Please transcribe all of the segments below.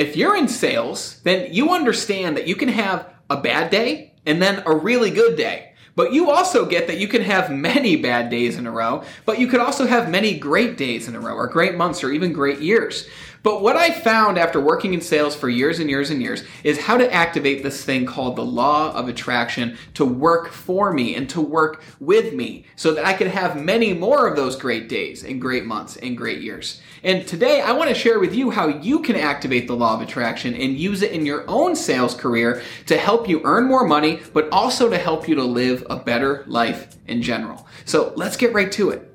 If you're in sales, then you understand that you can have a bad day and then a really good day. But you also get that you can have many bad days in a row, but you could also have many great days in a row, or great months, or even great years. But what I found after working in sales for years and years and years is how to activate this thing called the law of attraction to work for me and to work with me so that I could have many more of those great days and great months and great years. And today I want to share with you how you can activate the law of attraction and use it in your own sales career to help you earn more money, but also to help you to live a better life in general. So let's get right to it.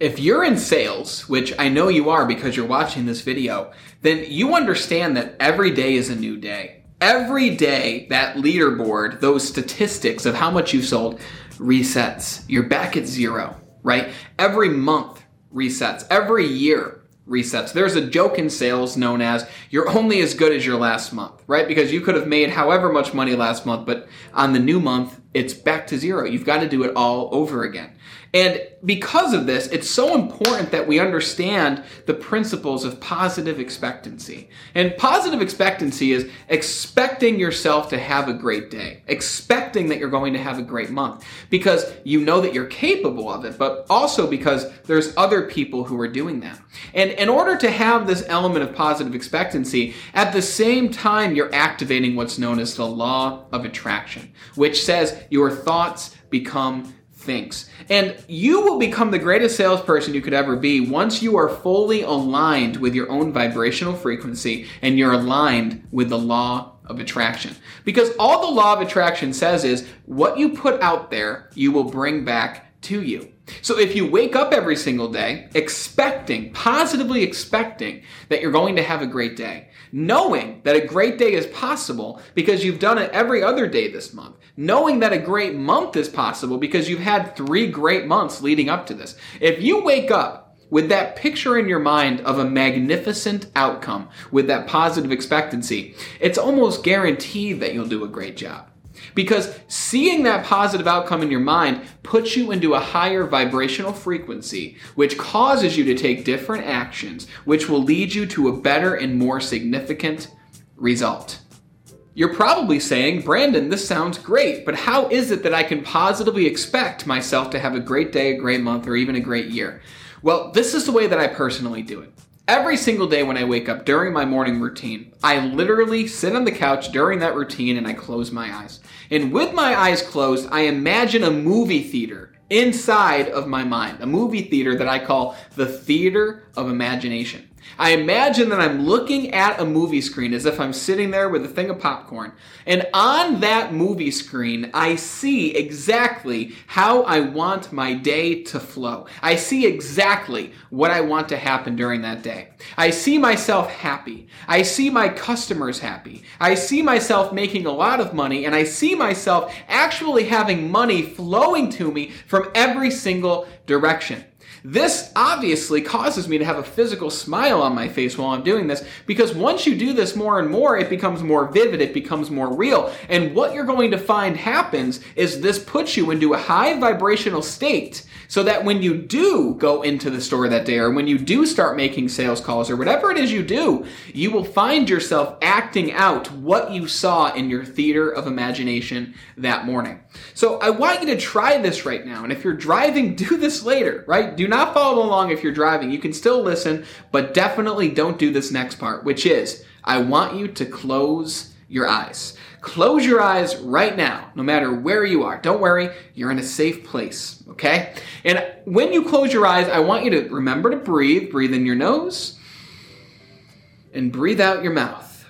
If you're in sales, which I know you are because you're watching this video, then you understand that every day is a new day. Every day, that leaderboard, those statistics of how much you've sold resets. You're back at zero, right? Every month resets. Every year resets. There's a joke in sales known as you're only as good as your last month, right? Because you could have made however much money last month, but on the new month, it's back to zero. You've got to do it all over again. And because of this, it's so important that we understand the principles of positive expectancy. And positive expectancy is expecting yourself to have a great day, expecting that you're going to have a great month because you know that you're capable of it, but also because there's other people who are doing that. And in order to have this element of positive expectancy, at the same time, you're activating what's known as the law of attraction, which says your thoughts become thinks. And you will become the greatest salesperson you could ever be once you are fully aligned with your own vibrational frequency and you're aligned with the law of attraction. Because all the law of attraction says is what you put out there, you will bring back to you. So if you wake up every single day expecting, positively expecting that you're going to have a great day, knowing that a great day is possible because you've done it every other day this month, knowing that a great month is possible because you've had three great months leading up to this. If you wake up with that picture in your mind of a magnificent outcome, with that positive expectancy, it's almost guaranteed that you'll do a great job. Because seeing that positive outcome in your mind puts you into a higher vibrational frequency, which causes you to take different actions, which will lead you to a better and more significant result. You're probably saying, Brandon, this sounds great, but how is it that I can positively expect myself to have a great day, a great month, or even a great year? Well, this is the way that I personally do it. Every single day when I wake up during my morning routine, I literally sit on the couch during that routine and I close my eyes. And with my eyes closed, I imagine a movie theater inside of my mind, a movie theater that I call the theater of imagination. I imagine that I'm looking at a movie screen as if I'm sitting there with a thing of popcorn. And on that movie screen, I see exactly how I want my day to flow. I see exactly what I want to happen during that day. I see myself happy. I see my customers happy. I see myself making a lot of money and I see myself actually having money flowing to me from every single direction. This obviously causes me to have a physical smile on my face while I'm doing this because once you do this more and more, it becomes more vivid, it becomes more real. And what you're going to find happens is this puts you into a high vibrational state so that when you do go into the store that day or when you do start making sales calls or whatever it is you do, you will find yourself acting out what you saw in your theater of imagination that morning. So I want you to try this right now. And if you're driving, do this later, right? Do not follow along if you're driving. You can still listen, but definitely don't do this next part, which is I want you to close your eyes. Close your eyes right now, no matter where you are. Don't worry, you're in a safe place, okay? And when you close your eyes, I want you to remember to breathe. Breathe in your nose and breathe out your mouth.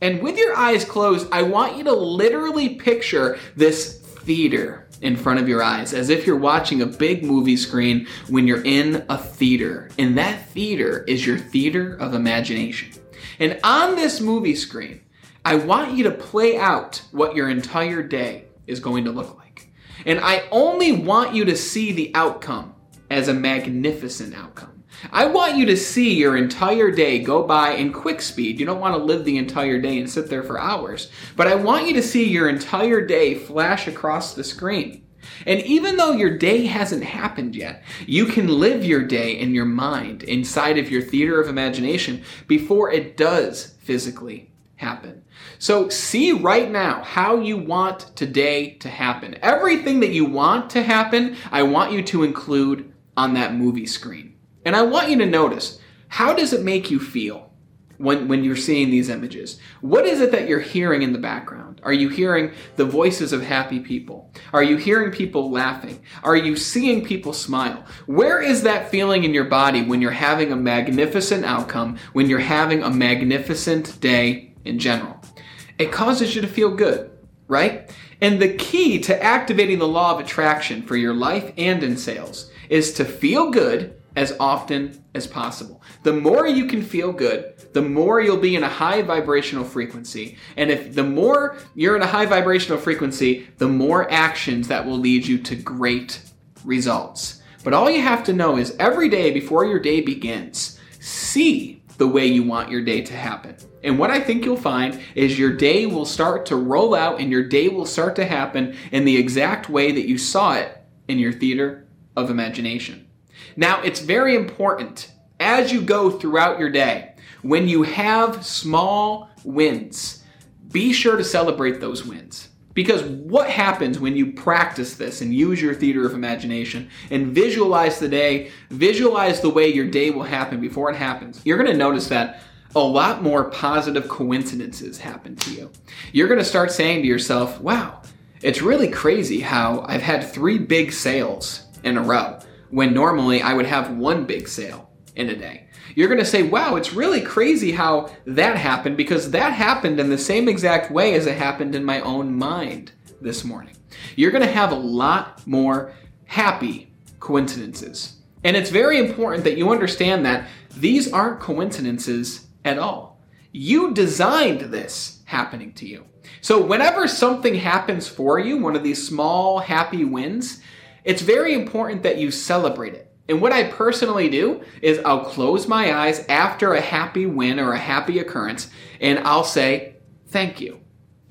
And with your eyes closed, I want you to literally picture this theater in front of your eyes as if you're watching a big movie screen when you're in a theater. And that theater is your theater of imagination. And on this movie screen, I want you to play out what your entire day is going to look like. And I only want you to see the outcome as a magnificent outcome. I want you to see your entire day go by in quick speed. You don't want to live the entire day and sit there for hours. But I want you to see your entire day flash across the screen. And even though your day hasn't happened yet, you can live your day in your mind inside of your theater of imagination before it does physically happen. So see right now how you want today to happen. Everything that you want to happen, I want you to include on that movie screen. And I want you to notice how does it make you feel when, when you're seeing these images? What is it that you're hearing in the background? Are you hearing the voices of happy people? Are you hearing people laughing? Are you seeing people smile? Where is that feeling in your body when you're having a magnificent outcome, when you're having a magnificent day in general? It causes you to feel good, right? And the key to activating the law of attraction for your life and in sales is to feel good as often as possible. The more you can feel good, the more you'll be in a high vibrational frequency. And if the more you're in a high vibrational frequency, the more actions that will lead you to great results. But all you have to know is every day before your day begins, see the way you want your day to happen. And what I think you'll find is your day will start to roll out and your day will start to happen in the exact way that you saw it in your theater of imagination. Now, it's very important as you go throughout your day, when you have small wins, be sure to celebrate those wins. Because what happens when you practice this and use your theater of imagination and visualize the day, visualize the way your day will happen before it happens, you're going to notice that a lot more positive coincidences happen to you. You're going to start saying to yourself, wow, it's really crazy how I've had three big sales in a row when normally I would have one big sale in a day. You're going to say, wow, it's really crazy how that happened because that happened in the same exact way as it happened in my own mind this morning. You're going to have a lot more happy coincidences. And it's very important that you understand that these aren't coincidences at all. You designed this happening to you. So, whenever something happens for you, one of these small happy wins, it's very important that you celebrate it. And what I personally do is I'll close my eyes after a happy win or a happy occurrence and I'll say, thank you.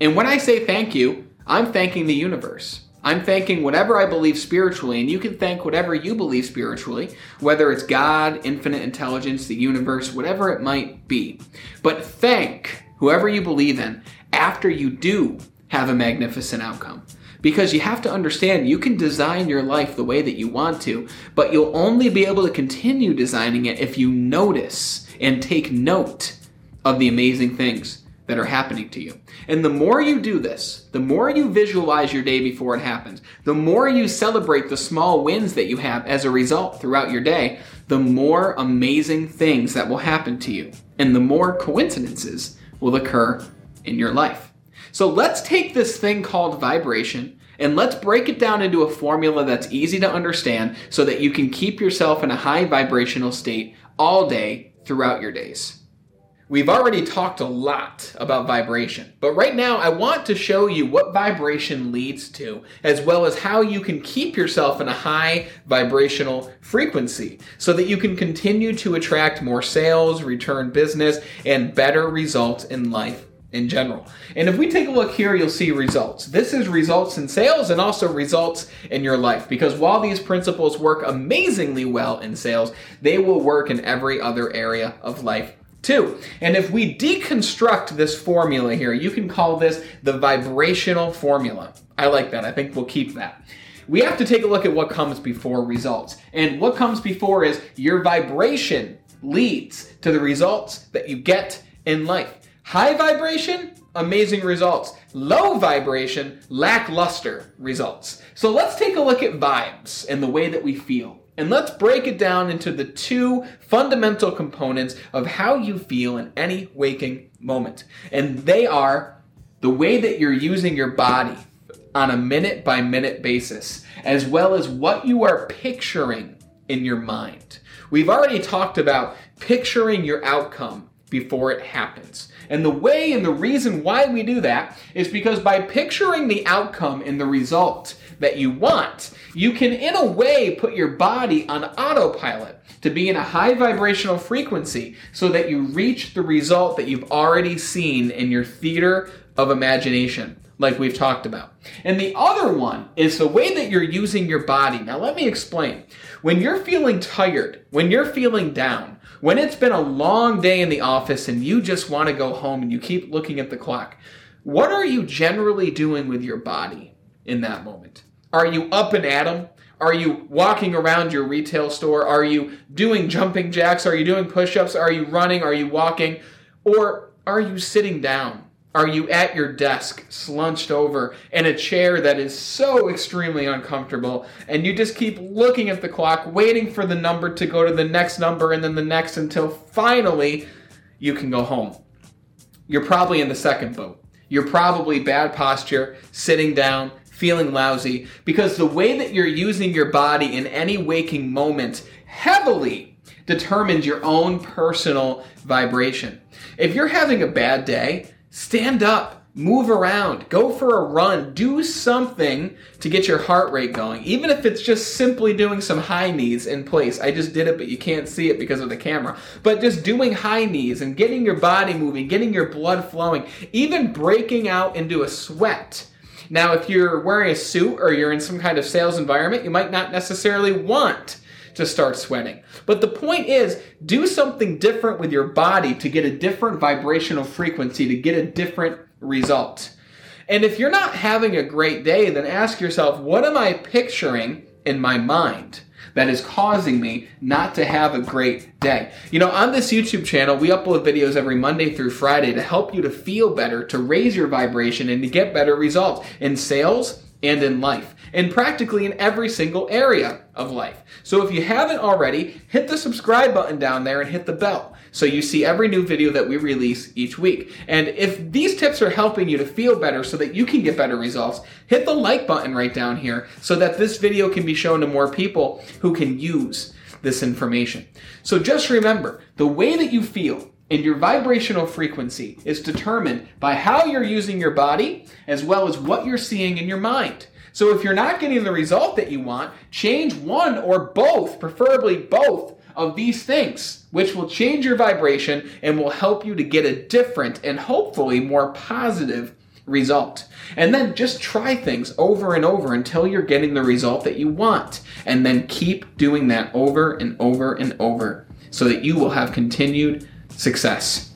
And when I say thank you, I'm thanking the universe. I'm thanking whatever I believe spiritually, and you can thank whatever you believe spiritually, whether it's God, infinite intelligence, the universe, whatever it might be. But thank whoever you believe in after you do have a magnificent outcome. Because you have to understand you can design your life the way that you want to, but you'll only be able to continue designing it if you notice and take note of the amazing things that are happening to you. And the more you do this, the more you visualize your day before it happens, the more you celebrate the small wins that you have as a result throughout your day, the more amazing things that will happen to you. And the more coincidences will occur in your life. So let's take this thing called vibration and let's break it down into a formula that's easy to understand so that you can keep yourself in a high vibrational state all day throughout your days. We've already talked a lot about vibration, but right now I want to show you what vibration leads to, as well as how you can keep yourself in a high vibrational frequency so that you can continue to attract more sales, return business, and better results in life in general. And if we take a look here, you'll see results. This is results in sales and also results in your life because while these principles work amazingly well in sales, they will work in every other area of life too. And if we deconstruct this formula here, you can call this the vibrational formula. I like that. I think we'll keep that. We have to take a look at what comes before results. And what comes before is your vibration leads to the results that you get in life. High vibration, amazing results. Low vibration, lackluster results. So let's take a look at vibes and the way that we feel. And let's break it down into the two fundamental components of how you feel in any waking moment. And they are the way that you're using your body on a minute by minute basis, as well as what you are picturing in your mind. We've already talked about picturing your outcome before it happens. And the way and the reason why we do that is because by picturing the outcome and the result that you want, you can, in a way, put your body on autopilot to be in a high vibrational frequency so that you reach the result that you've already seen in your theater of imagination, like we've talked about. And the other one is the way that you're using your body. Now, let me explain. When you're feeling tired, when you're feeling down, when it's been a long day in the office and you just want to go home and you keep looking at the clock, what are you generally doing with your body in that moment? Are you up and at 'em? Are you walking around your retail store? Are you doing jumping jacks? Are you doing push ups? Are you running? Are you walking? Or are you sitting down? Are you at your desk, slunched over in a chair that is so extremely uncomfortable, and you just keep looking at the clock, waiting for the number to go to the next number and then the next until finally you can go home? You're probably in the second boat. You're probably bad posture, sitting down, feeling lousy, because the way that you're using your body in any waking moment heavily determines your own personal vibration. If you're having a bad day, stand up, move around, go for a run, do something to get your heart rate going. Even if it's just simply doing some high knees in place. I just did it, but you can't see it because of the camera. But just doing high knees and getting your body moving, getting your blood flowing, even breaking out into a sweat now, if you're wearing a suit or you're in some kind of sales environment, you might not necessarily want to start sweating. But the point is, do something different with your body to get a different vibrational frequency, to get a different result. And if you're not having a great day, then ask yourself, what am I picturing in my mind? that is causing me not to have a great day. You know, on this YouTube channel, we upload videos every Monday through Friday to help you to feel better, to raise your vibration, and to get better results in sales and in life, and practically in every single area of life. So if you haven't already, hit the subscribe button down there and hit the bell so you see every new video that we release each week. And if these tips are helping you to feel better so that you can get better results, hit the like button right down here so that this video can be shown to more people who can use this information. So just remember, the way that you feel and your vibrational frequency is determined by how you're using your body as well as what you're seeing in your mind. So if you're not getting the result that you want, change one or both, preferably both, of these things, which will change your vibration and will help you to get a different and hopefully more positive result. And then just try things over and over until you're getting the result that you want. And then keep doing that over and over and over so that you will have continued success.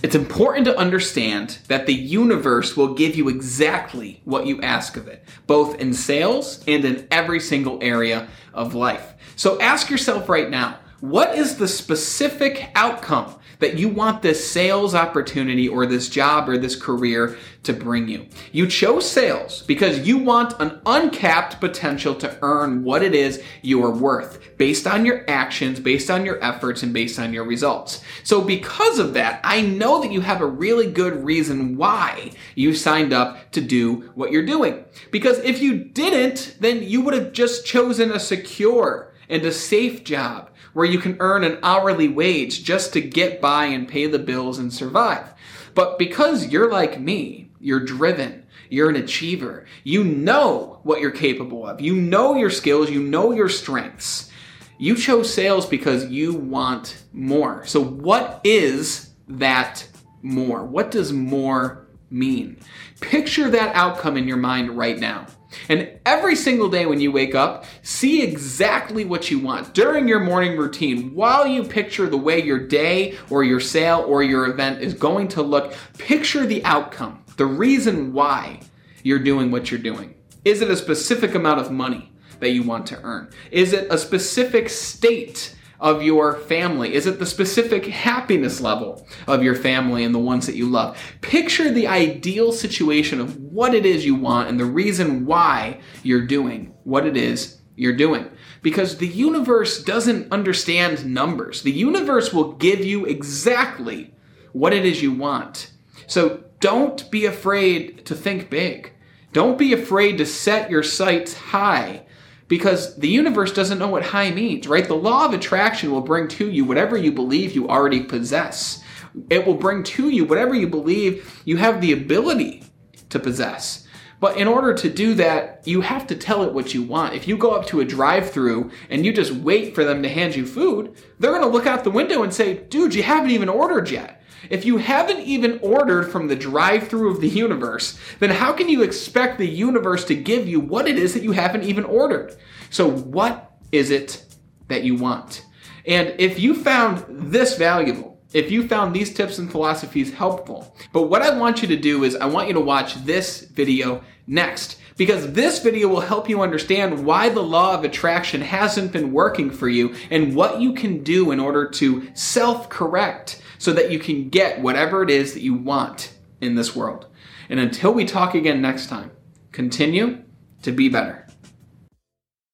It's important to understand that the universe will give you exactly what you ask of it, both in sales and in every single area of life. So ask yourself right now, what is the specific outcome that you want this sales opportunity or this job or this career to bring you? You chose sales because you want an uncapped potential to earn what it is you are worth based on your actions, based on your efforts, and based on your results. So, because of that, I know that you have a really good reason why you signed up to do what you're doing. Because if you didn't, then you would have just chosen a secure and a safe job where you can earn an hourly wage just to get by and pay the bills and survive. But because you're like me, you're driven, you're an achiever, you know what you're capable of, you know your skills, you know your strengths. You chose sales because you want more. So, what is that more? What does more mean? Picture that outcome in your mind right now. And every single day when you wake up, see exactly what you want during your morning routine while you picture the way your day or your sale or your event is going to look. Picture the outcome, the reason why you're doing what you're doing. Is it a specific amount of money that you want to earn? Is it a specific state of your family? Is it the specific happiness level of your family and the ones that you love? Picture the ideal situation of what it is you want and the reason why you're doing what it is you're doing. Because the universe doesn't understand numbers. The universe will give you exactly what it is you want. So don't be afraid to think big. Don't be afraid to set your sights high because the universe doesn't know what high means, right? The law of attraction will bring to you whatever you believe you already possess. It will bring to you whatever you believe you have the ability to possess. But in order to do that, you have to tell it what you want. If you go up to a drive through and you just wait for them to hand you food, they're going to look out the window and say, dude, you haven't even ordered yet. If you haven't even ordered from the drive through of the universe, then how can you expect the universe to give you what it is that you haven't even ordered? So, what is it that you want? And if you found this valuable, if you found these tips and philosophies helpful, but what I want you to do is I want you to watch this video next because this video will help you understand why the law of attraction hasn't been working for you and what you can do in order to self correct so that you can get whatever it is that you want in this world. And until we talk again next time, continue to be better.